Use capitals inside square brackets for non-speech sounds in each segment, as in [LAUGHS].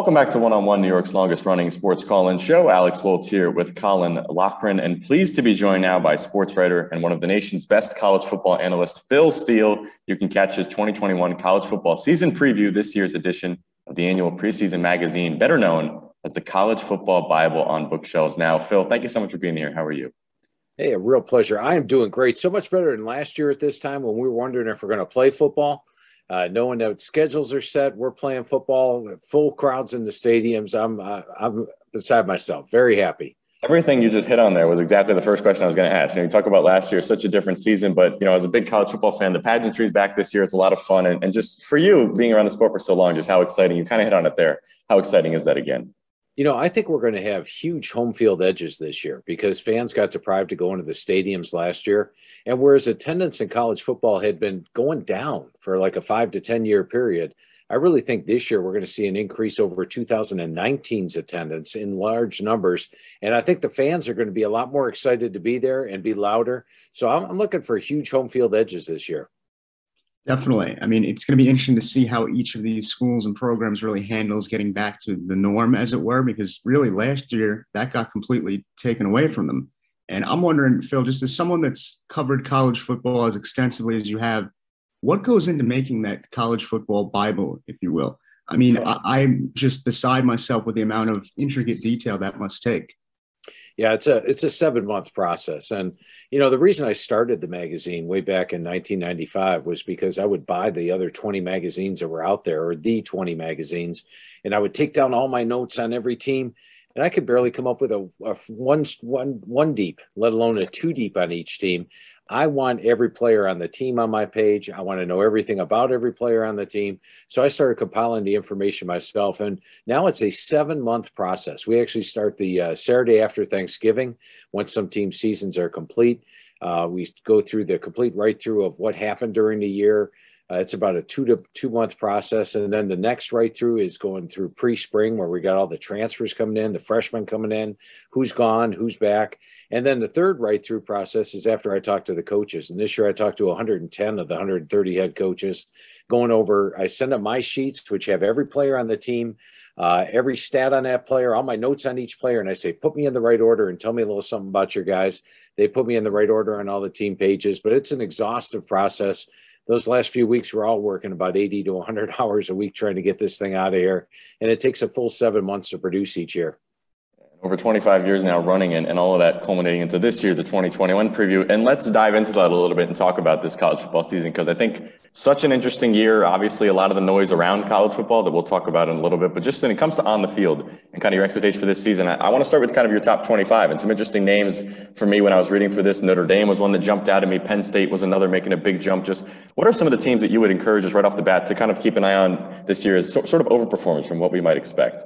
Welcome back to One on One, New York's longest running sports call in show. Alex Woltz here with Colin Lochran, and pleased to be joined now by sports writer and one of the nation's best college football analysts, Phil Steele. You can catch his 2021 college football season preview, this year's edition of the annual preseason magazine, better known as the College Football Bible on bookshelves. Now, Phil, thank you so much for being here. How are you? Hey, a real pleasure. I am doing great. So much better than last year at this time when we were wondering if we're going to play football. Uh, knowing that schedules are set, we're playing football, full crowds in the stadiums. I'm uh, I'm beside myself. Very happy. Everything you just hit on there was exactly the first question I was going to ask. You know, you talk about last year, such a different season, but you know, as a big college football fan, the pageantry is back this year. It's a lot of fun, and, and just for you being around the sport for so long, just how exciting. You kind of hit on it there. How exciting is that again? You know, I think we're going to have huge home field edges this year because fans got deprived of going to the stadiums last year. And whereas attendance in college football had been going down for like a five to 10 year period, I really think this year we're going to see an increase over 2019's attendance in large numbers. And I think the fans are going to be a lot more excited to be there and be louder. So I'm, I'm looking for huge home field edges this year. Definitely. I mean, it's going to be interesting to see how each of these schools and programs really handles getting back to the norm, as it were, because really last year that got completely taken away from them. And I'm wondering, Phil, just as someone that's covered college football as extensively as you have, what goes into making that college football Bible, if you will? I mean, I, am just beside myself with the amount of intricate detail that must take. Yeah, it's a it's a seven month process, and you know the reason I started the magazine way back in 1995 was because I would buy the other 20 magazines that were out there, or the 20 magazines, and I would take down all my notes on every team, and I could barely come up with a, a one one one deep, let alone a two deep on each team. I want every player on the team on my page. I want to know everything about every player on the team. So I started compiling the information myself. And now it's a seven month process. We actually start the uh, Saturday after Thanksgiving once some team seasons are complete. Uh, we go through the complete write through of what happened during the year. Uh, it's about a two to two month process. And then the next write through is going through pre spring, where we got all the transfers coming in, the freshmen coming in, who's gone, who's back. And then the third write through process is after I talk to the coaches. And this year I talked to 110 of the 130 head coaches, going over, I send them my sheets, which have every player on the team. Uh, every stat on that player, all my notes on each player, and I say, put me in the right order and tell me a little something about your guys. They put me in the right order on all the team pages, but it's an exhaustive process those last few weeks we're all working about 80 to 100 [LAUGHS] hours a week trying to get this thing out of here. And it takes a full seven months to produce each year over 25 years now running and, and all of that culminating into this year, the 2021 preview. And let's dive into that a little bit and talk about this college football season because I think such an interesting year. Obviously, a lot of the noise around college football that we'll talk about in a little bit. But just when it comes to on the field and kind of your expectations for this season, I, I want to start with kind of your top 25 and some interesting names for me when I was reading through this. Notre Dame was one that jumped out at me. Penn State was another making a big jump. Just what are some of the teams that you would encourage us right off the bat to kind of keep an eye on this year as sort of overperformance from what we might expect?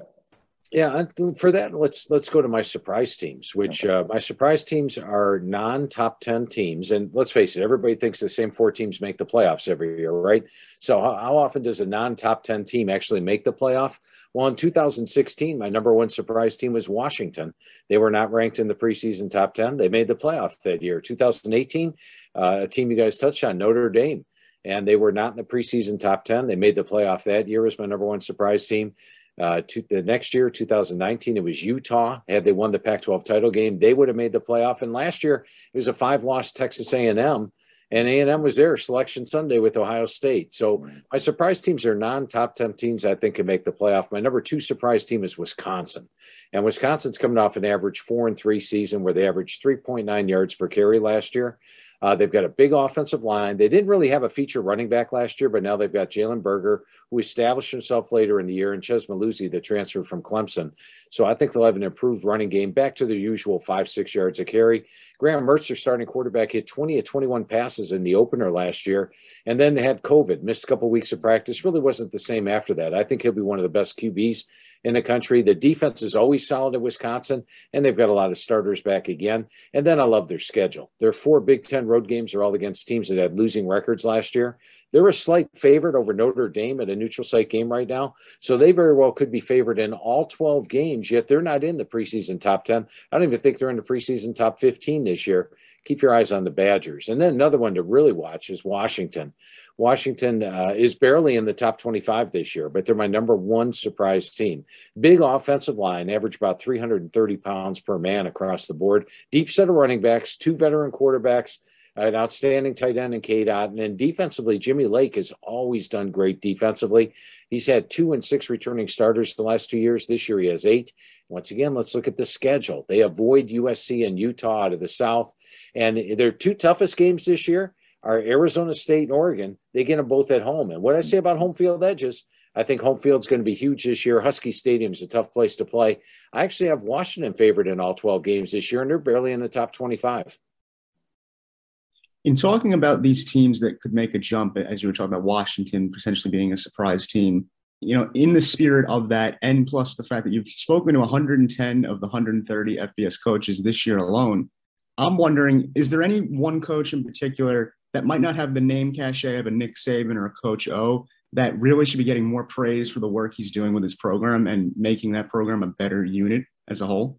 Yeah, for that, let's let's go to my surprise teams. Which uh, my surprise teams are non-top ten teams, and let's face it, everybody thinks the same four teams make the playoffs every year, right? So how, how often does a non-top ten team actually make the playoff? Well, in 2016, my number one surprise team was Washington. They were not ranked in the preseason top ten. They made the playoff that year. 2018, uh, a team you guys touched on, Notre Dame, and they were not in the preseason top ten. They made the playoff that year. Was my number one surprise team. Uh, to, the next year, 2019, it was Utah. Had they won the Pac-12 title game, they would have made the playoff. And last year, it was a five-loss Texas A&M, and A&M was there selection Sunday with Ohio State. So my surprise teams are non-top 10 teams I think can make the playoff. My number two surprise team is Wisconsin, and Wisconsin's coming off an average four and three season where they averaged 3.9 yards per carry last year. Uh, they've got a big offensive line. They didn't really have a feature running back last year, but now they've got Jalen Berger, who established himself later in the year, and Chez Mellusi, that transferred from Clemson. So I think they'll have an improved running game back to their usual five, six yards a carry. Graham Mertz, their starting quarterback, hit 20 of 21 passes in the opener last year, and then had COVID, missed a couple weeks of practice. Really wasn't the same after that. I think he'll be one of the best QBs in the country. The defense is always solid at Wisconsin, and they've got a lot of starters back again. And then I love their schedule. Their four Big Ten road games are all against teams that had losing records last year. They're a slight favorite over Notre Dame at a neutral site game right now. So they very well could be favored in all 12 games, yet they're not in the preseason top 10. I don't even think they're in the preseason top 15 this year keep your eyes on the Badgers. And then another one to really watch is Washington. Washington uh, is barely in the top 25 this year, but they're my number one surprise team. Big offensive line, average about 330 pounds per man across the board. Deep set of running backs, two veteran quarterbacks, an outstanding tight end in Cade Otton. And defensively, Jimmy Lake has always done great defensively. He's had two and six returning starters the last two years. This year he has eight. Once again, let's look at the schedule. They avoid USC and Utah of the South. And their two toughest games this year are Arizona State and Oregon. They get them both at home. And what I say about home field edges, I think home field's going to be huge this year. Husky Stadium's a tough place to play. I actually have Washington favored in all 12 games this year, and they're barely in the top 25. In talking about these teams that could make a jump, as you were talking about Washington potentially being a surprise team, you know, in the spirit of that, and plus the fact that you've spoken to 110 of the 130 FBS coaches this year alone, I'm wondering, is there any one coach in particular that might not have the name cachet of a Nick Saban or a Coach O that really should be getting more praise for the work he's doing with his program and making that program a better unit as a whole?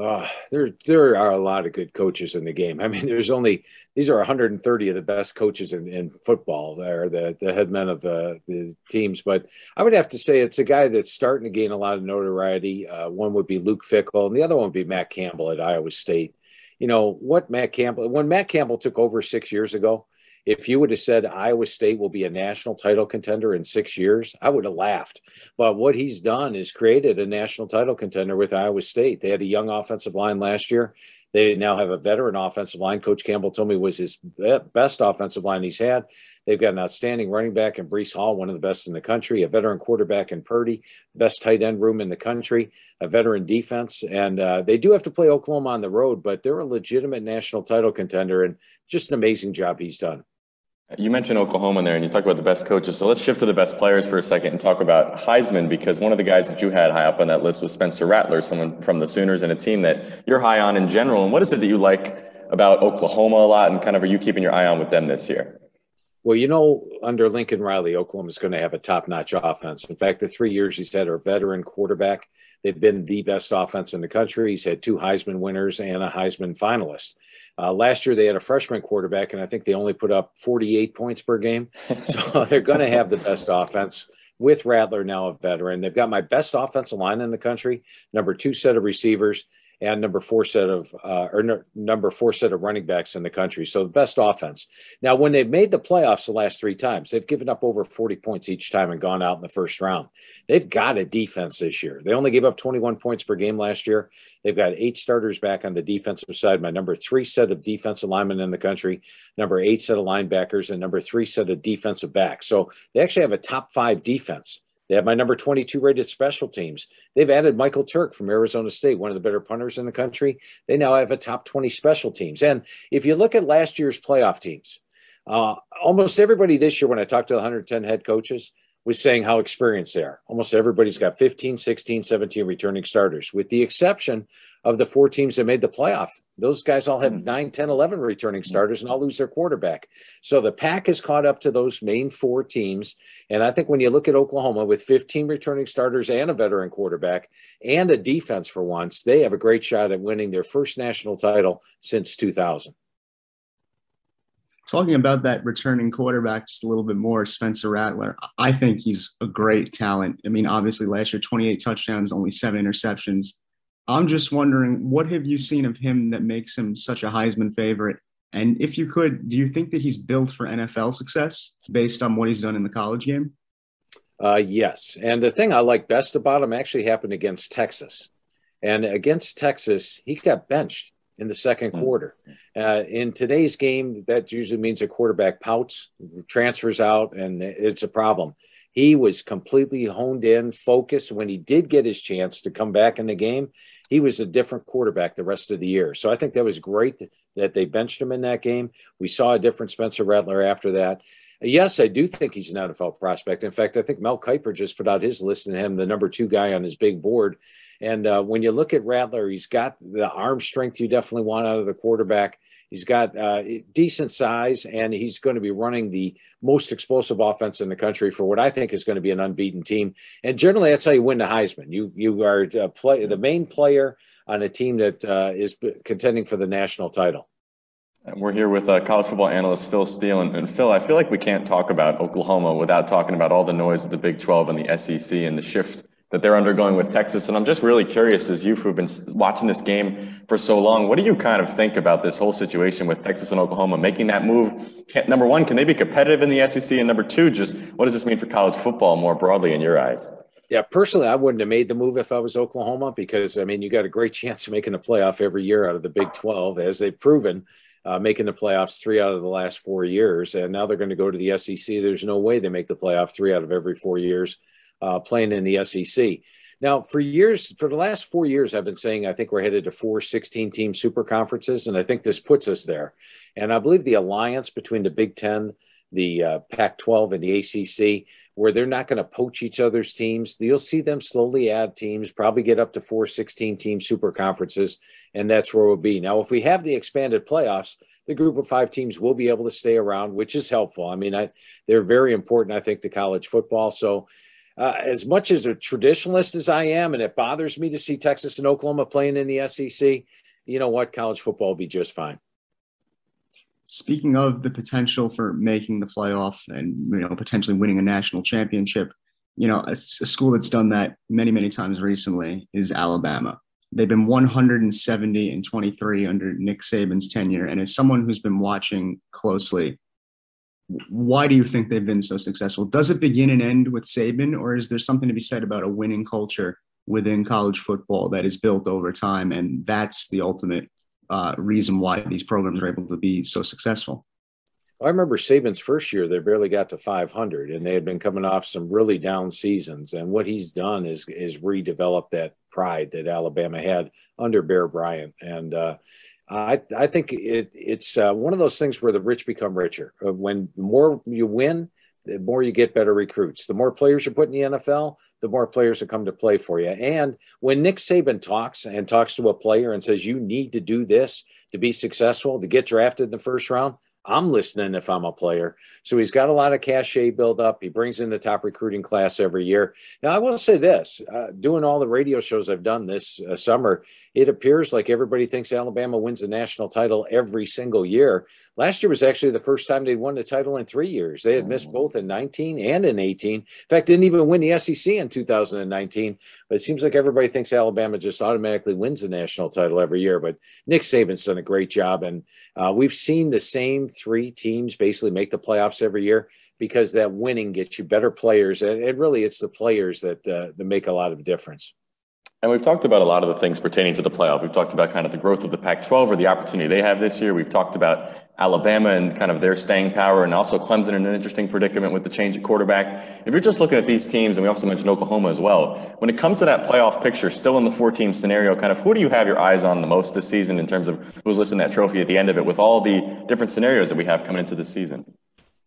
Uh, there, there are a lot of good coaches in the game. I mean, there's only these are 130 of the best coaches in, in football. They're the the head men of the, the teams. But I would have to say it's a guy that's starting to gain a lot of notoriety. Uh, one would be Luke Fickell, and the other one would be Matt Campbell at Iowa State. You know what Matt Campbell when Matt Campbell took over six years ago, if you would have said Iowa State will be a national title contender in six years, I would have laughed. But what he's done is created a national title contender with Iowa State. They had a young offensive line last year. They now have a veteran offensive line. Coach Campbell told me was his best offensive line he's had. They've got an outstanding running back in Breece Hall, one of the best in the country, a veteran quarterback in Purdy, best tight end room in the country, a veteran defense. And uh, they do have to play Oklahoma on the road, but they're a legitimate national title contender and just an amazing job he's done. You mentioned Oklahoma there, and you talked about the best coaches. So let's shift to the best players for a second and talk about Heisman, because one of the guys that you had high up on that list was Spencer Rattler, someone from the Sooners and a team that you're high on in general. And what is it that you like about Oklahoma a lot, and kind of are you keeping your eye on with them this year? Well, you know, under Lincoln Riley, Oklahoma is going to have a top-notch offense. In fact, the three years he's had a veteran quarterback, they've been the best offense in the country. He's had two Heisman winners and a Heisman finalist. Uh, last year they had a freshman quarterback, and I think they only put up 48 points per game. [LAUGHS] So [LAUGHS] they're going to have the best offense with Rattler now a veteran. They've got my best offensive line in the country, number two set of receivers, and number four set of uh, or number four set of running backs in the country. So the best offense. Now, when they've made the playoffs the last three times, they've given up over 40 points each time and gone out in the first round. They've got a defense this year. They only gave up 21 points per game last year. They've got eight starters back on the defensive side. My number three set of defensive linemen in the country, number eight set of linebackers, and number three set of defensive backs. So they actually have a top five defense. They have my number 22 rated special teams. They've added Michael Turk from Arizona State, one of the better punters in the country. They now have a top 20 special teams. And if you look at last year's playoff teams, uh, almost everybody this year, when I talked to the 110 head coaches, was saying how experienced they are. Almost everybody's got 15, 16, 17 returning starters, with the exception of the four teams that made the playoff. Those guys all have hmm. 9, 10, 11 returning starters and all lose their quarterback. So the pack has caught up to those main four teams. And I think when you look at Oklahoma with 15 returning starters and a veteran quarterback and a defense for once, they have a great shot at winning their first national title since 2000 talking about that returning quarterback just a little bit more, Spencer Rattler, I think he's a great talent. I mean, obviously last year, 28 touchdowns, only seven interceptions. I'm just wondering, what have you seen of him that makes him such a Heisman favorite? And if you could, do you think that he's built for NFL success based on what he's done in the college game? Uh, yes. And the thing I like best about him actually happened against Texas. And against Texas, he got benched in the second hmm. quarter. Uh, in today's game, that usually means a quarterback pouts, transfers out, and it's a problem. He was completely honed in, focused. When he did get his chance to come back in the game, he was a different quarterback the rest of the year. So I think that was great that they benched him in that game. We saw a different Spencer Rattler after that. Yes, I do think he's an NFL prospect. In fact, I think Mel Kiper just put out his list and him the number two guy on his big board and uh, when you look at Rattler, he's got the arm strength you definitely want out of the quarterback. He's got uh, decent size, and he's going to be running the most explosive offense in the country for what I think is going to be an unbeaten team. And generally, that's how you win the Heisman. You you are play, the main player on a team that uh, is contending for the national title. We're here with uh, college football analyst Phil Steele. And, and, Phil, I feel like we can't talk about Oklahoma without talking about all the noise of the Big 12 and the SEC and the shift that they're undergoing with Texas. And I'm just really curious, as you who've been watching this game for so long, what do you kind of think about this whole situation with Texas and Oklahoma making that move? Can, number one, can they be competitive in the SEC? And number two, just what does this mean for college football more broadly in your eyes? Yeah, personally, I wouldn't have made the move if I was Oklahoma because, I mean, you got a great [LAUGHS] chance of making the playoff every year out of the Big 12, as they've proven. Uh, making the playoffs three out of the last four years, and now they're going to go to the SEC. There's no way they make the playoff three out of every four years uh, playing in the SEC. Now, for years, for the last four years, I've been saying I think we're headed to four 16 team super conferences, and I think this puts us there. And I believe the alliance between the Big Ten, the uh, Pac 12, and the ACC, where they're not going to poach each other's teams, you'll see them slowly add teams, probably get up to four 16 team super conferences, and that's where we'll be. Now, if we have the expanded playoffs, the group of five teams will be able to stay around, which is helpful. I mean, I, they're very important, I think, to college football. So, uh, as much as a traditionalist as I am, and it bothers me to see Texas and Oklahoma playing in the SEC, you know what? College football will be just fine. Speaking of the potential for making the playoff and you know potentially winning a national championship, you know a, a school that's done that many many times recently is Alabama. They've been 170 and 23 under Nick Saban's tenure, and as someone who's been watching closely, why do you think they've been so successful? Does it begin and end with Saban, or is there something to be said about a winning culture within college football that is built over time, and that's the ultimate uh, reason why these programs are able to be so successful? I remember Saban's first year; they barely got to 500, and they had been coming off some really down seasons. And what he's done is is redevelop that pride that Alabama had under Bear Bryant, and uh, I, I think it, it's uh, one of those things where the rich become richer. Uh, when the more you win, the more you get better recruits. The more players you put in the NFL, the more players that come to play for you. And when Nick Saban talks and talks to a player and says, you need to do this to be successful, to get drafted in the first round, I'm listening if I'm a player. So he's got a lot of cachet build up. He brings in the top recruiting class every year. Now, I will say this uh, doing all the radio shows I've done this uh, summer, it appears like everybody thinks Alabama wins the national title every single year. Last year was actually the first time they'd won the title in three years. They had missed mm. both in 19 and in 18. In fact, didn't even win the SEC in 2019. But it seems like everybody thinks Alabama just automatically wins the national title every year. But Nick Saban's done a great job. And uh, we've seen the same three teams basically make the playoffs every year because that winning gets you better players. And, and really, it's the players that, uh, that make a lot of difference. And we've talked about a lot of the things pertaining to the playoff. We've talked about kind of the growth of the Pac 12 or the opportunity they have this year. We've talked about Alabama and kind of their staying power, and also Clemson in an interesting predicament with the change at quarterback. If you're just looking at these teams, and we also mentioned Oklahoma as well, when it comes to that playoff picture, still in the four team scenario, kind of who do you have your eyes on the most this season in terms of who's lifting that trophy at the end of it with all the different scenarios that we have coming into the season?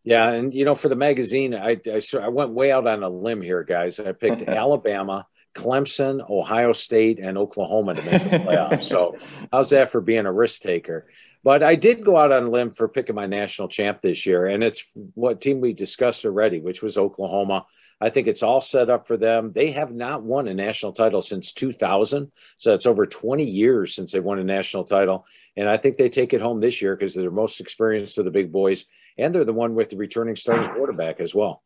Yeah, and you know, for the magazine, I, I, I went way out on a limb here, guys. I picked [LAUGHS] Alabama. Clemson, Ohio State, and Oklahoma to make the [LAUGHS] playoffs. so, how's that for being a risk taker? But I did go out on a limb for picking my national champ this year, and it's what team we discussed already, which was Oklahoma. I think it's all set up for them. They have not won a national title since 2000, so it's over 20 years since they won a national title, and I think they take it home this year because they're most experienced of the big boys, and they're the one with the returning starting quarterback as well.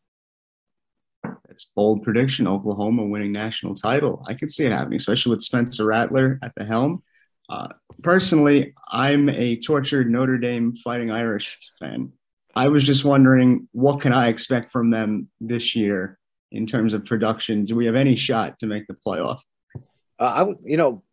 It's bold prediction. Oklahoma winning national title. I could see it happening, especially with Spencer Rattler at the helm. Uh, personally, I'm a tortured Notre Dame Fighting Irish fan. I was just wondering, what can I expect from them this year in terms of production? Do we have any shot to make the playoff? Uh, I, you know,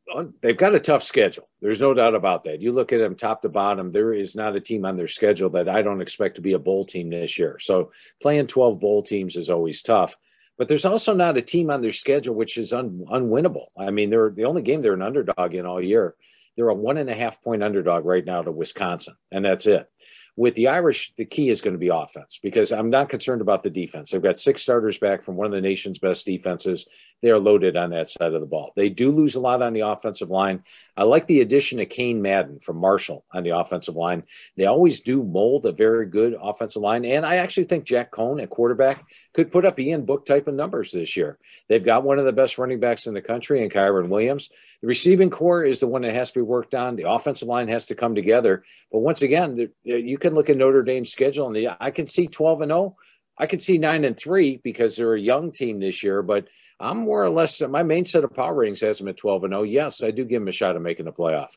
they've got a tough schedule. There's no doubt about that. You look at them top to bottom, there is not a team on their schedule that I don't expect to be a bowl team this year. So playing 12 bowl teams is always tough. But there's also not a team on their schedule which is un, unwinnable. I mean, they're the only game they're an underdog in all year. They're a one and a half point underdog right now to Wisconsin, and that's it. With the Irish, the key is going to be offense because I'm not concerned about the defense. They've got six starters back from one of the nation's best defenses, they are loaded on that side of the ball. They do lose a lot on the offensive line. I like the addition of Cain Madden from Marshall on the offensive line. They always do mold a very good offensive line. And I actually think Jack Coan at quarterback could put up Ian Book type of numbers this year. They've got one of the best running backs in the country in Kyren Williams. The receiving core is the one that has to be worked on. The offensive line has to come together. But once again, you can look at Notre Dame's schedule and I can see 12 and 0. I can see 9 and 3 because they're a young team this year, but I'm more or less my main set of power ratings has them at 12 and 0. Yes, I do give them a shot of making the playoff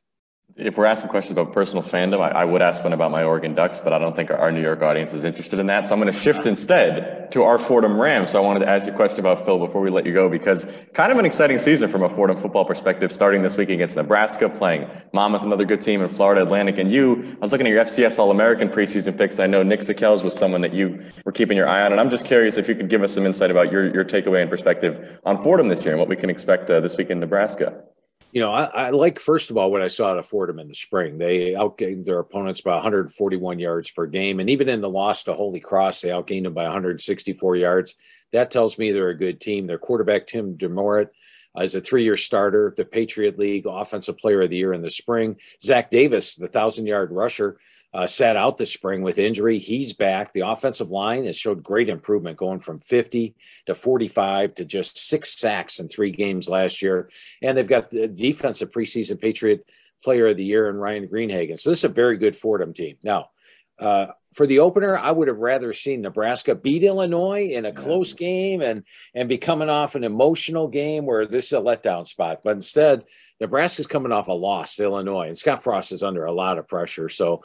if we're asking questions about personal fandom, I, I, would ask one about my Oregon Ducks, but I don't think our, our New York audience is interested in that. So I'm going to shift instead to our Fordham Rams. So I wanted to ask you a question about Phil before we let you go, because kind of an exciting season from a Fordham football perspective, starting this week against Nebraska, playing Monmouth, another good team in Florida Atlantic. And you, I was looking at your FCS All American preseason picks. I know Nick Zakelj was someone that you were keeping your eye on. And I'm just curious if you could give us some insight about your, your takeaway and perspective on Fordham this year and what we can expect uh, this week in Nebraska you know, I, I, like first of all what I saw out of Fordham in the spring. They outgained their opponents by 141 yards per game, and even in the loss to Holy Cross, they outgained them by 164 yards. That tells me they're a good team. Their quarterback Tim DeMorat uh, is a three-year starter, the Patriot League Offensive Player of the Year in the spring. Zach Davis, the thousand-yard rusher, uh, sat out this spring with injury. He's back. The offensive line has showed great improvement, going from 50 to 45 to just six sacks in three games last year. And they've got the defensive preseason Patriot Player of the Year and Ryan Greenhagen. So this is a very good Fordham team. Now, uh, for the opener, I would have rather seen Nebraska beat Illinois in a close game and and be coming off an emotional game where this is a letdown spot. But instead, Nebraska's coming off a loss to Illinois, and Scott Frost is under a lot of pressure. So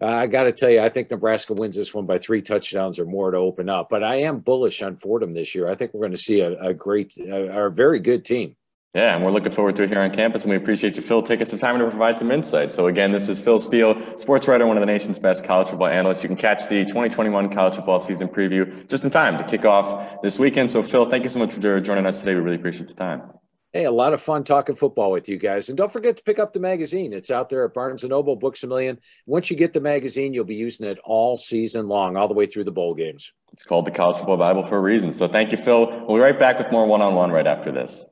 uh, I got to tell you, I think Nebraska wins this one by three touchdowns or more to open up. But I am bullish on Fordham this year. I think we're going to see a, a great, a, a very good team. Yeah, and we're looking forward to it here on campus, and we appreciate you, Phil, taking some time to provide some insight. So again, this is Phil Steele, sports writer, one of the nation's best college football analysts. You can catch the 2021 college football season preview just in time to kick off this weekend. So Phil, thank you so much for joining us today. We really appreciate the time. Hey, a lot of fun talking football with you guys. And don't forget to pick up the magazine. It's out there at Barnes & Noble, Books A Million. Once you get the magazine, you'll be using it all season long, all the way through the bowl games. It's called the College Football Bible for a reason. So thank you, Phil. We'll be right back with more one-on-one right after this.